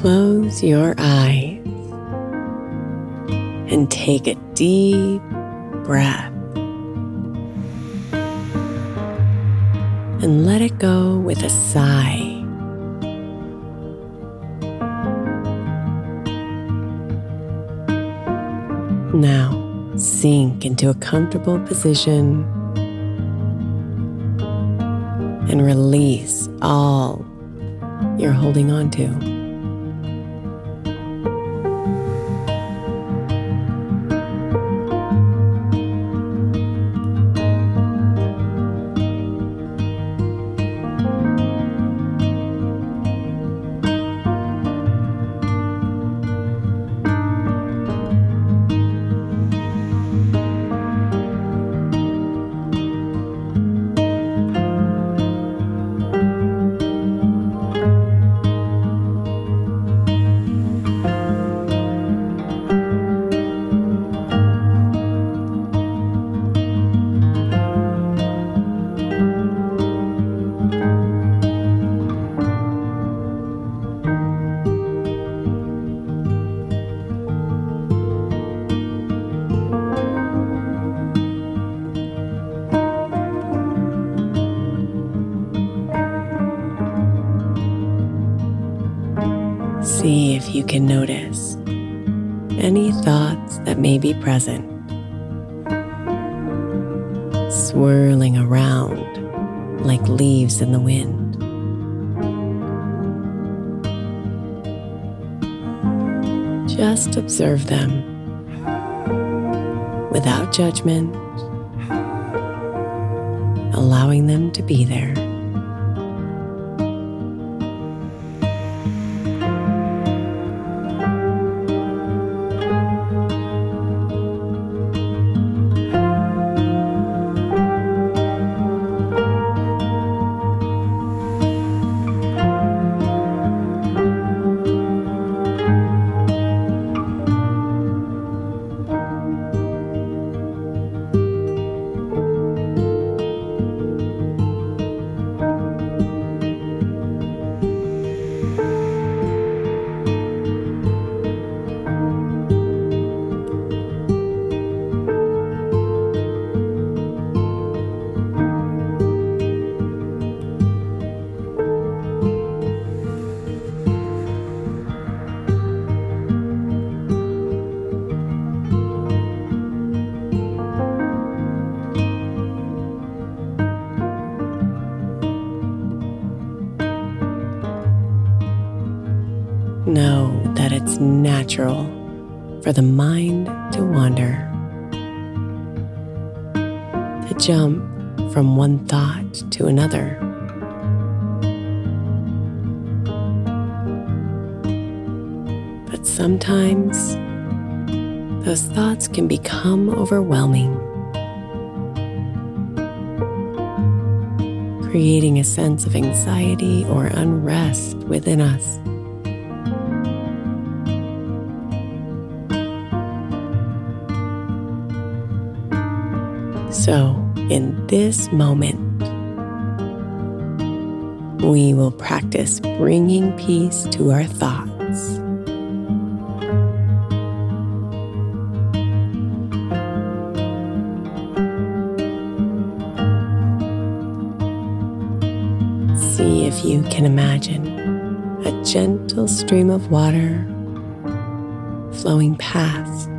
Close your eyes and take a deep breath. And let it go with a sigh. Now, sink into a comfortable position and release all you're holding on to. See if you can notice any thoughts that may be present, swirling around like leaves in the wind. Just observe them without judgment, allowing them to be there. Natural for the mind to wander, to jump from one thought to another. But sometimes those thoughts can become overwhelming, creating a sense of anxiety or unrest within us. So, in this moment, we will practice bringing peace to our thoughts. See if you can imagine a gentle stream of water flowing past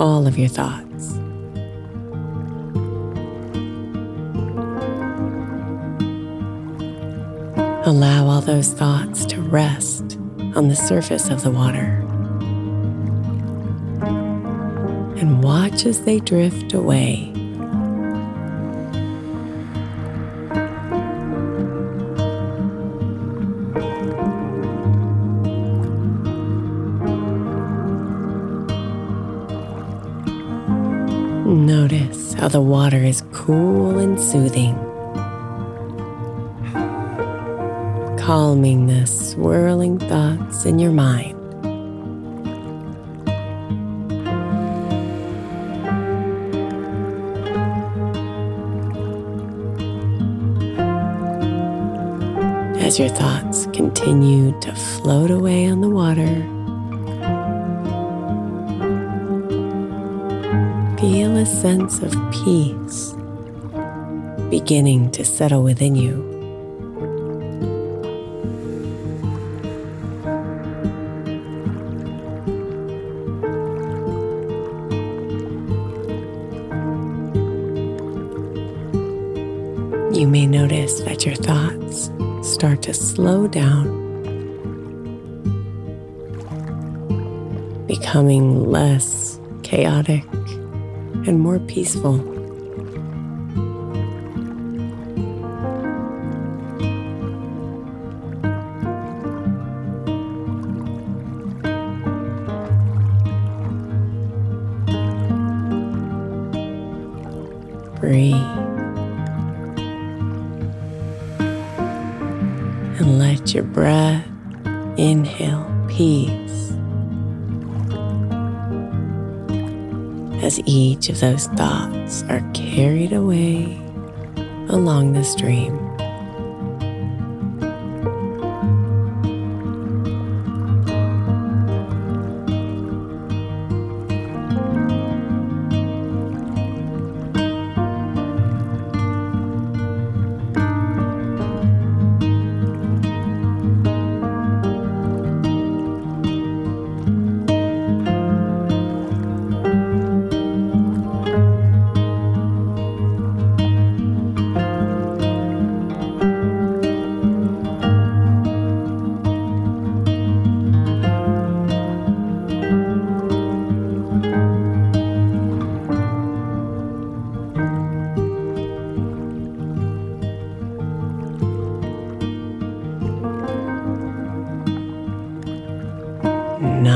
all of your thoughts. Allow all those thoughts to rest on the surface of the water. And watch as they drift away. Notice how the water is cool and soothing. Calming the swirling thoughts in your mind. As your thoughts continue to float away on the water, feel a sense of peace beginning to settle within you. Your thoughts start to slow down, becoming less chaotic and more peaceful. Breathe. Let your breath inhale peace as each of those thoughts are carried away along the stream.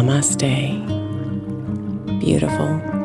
Namaste. Beautiful.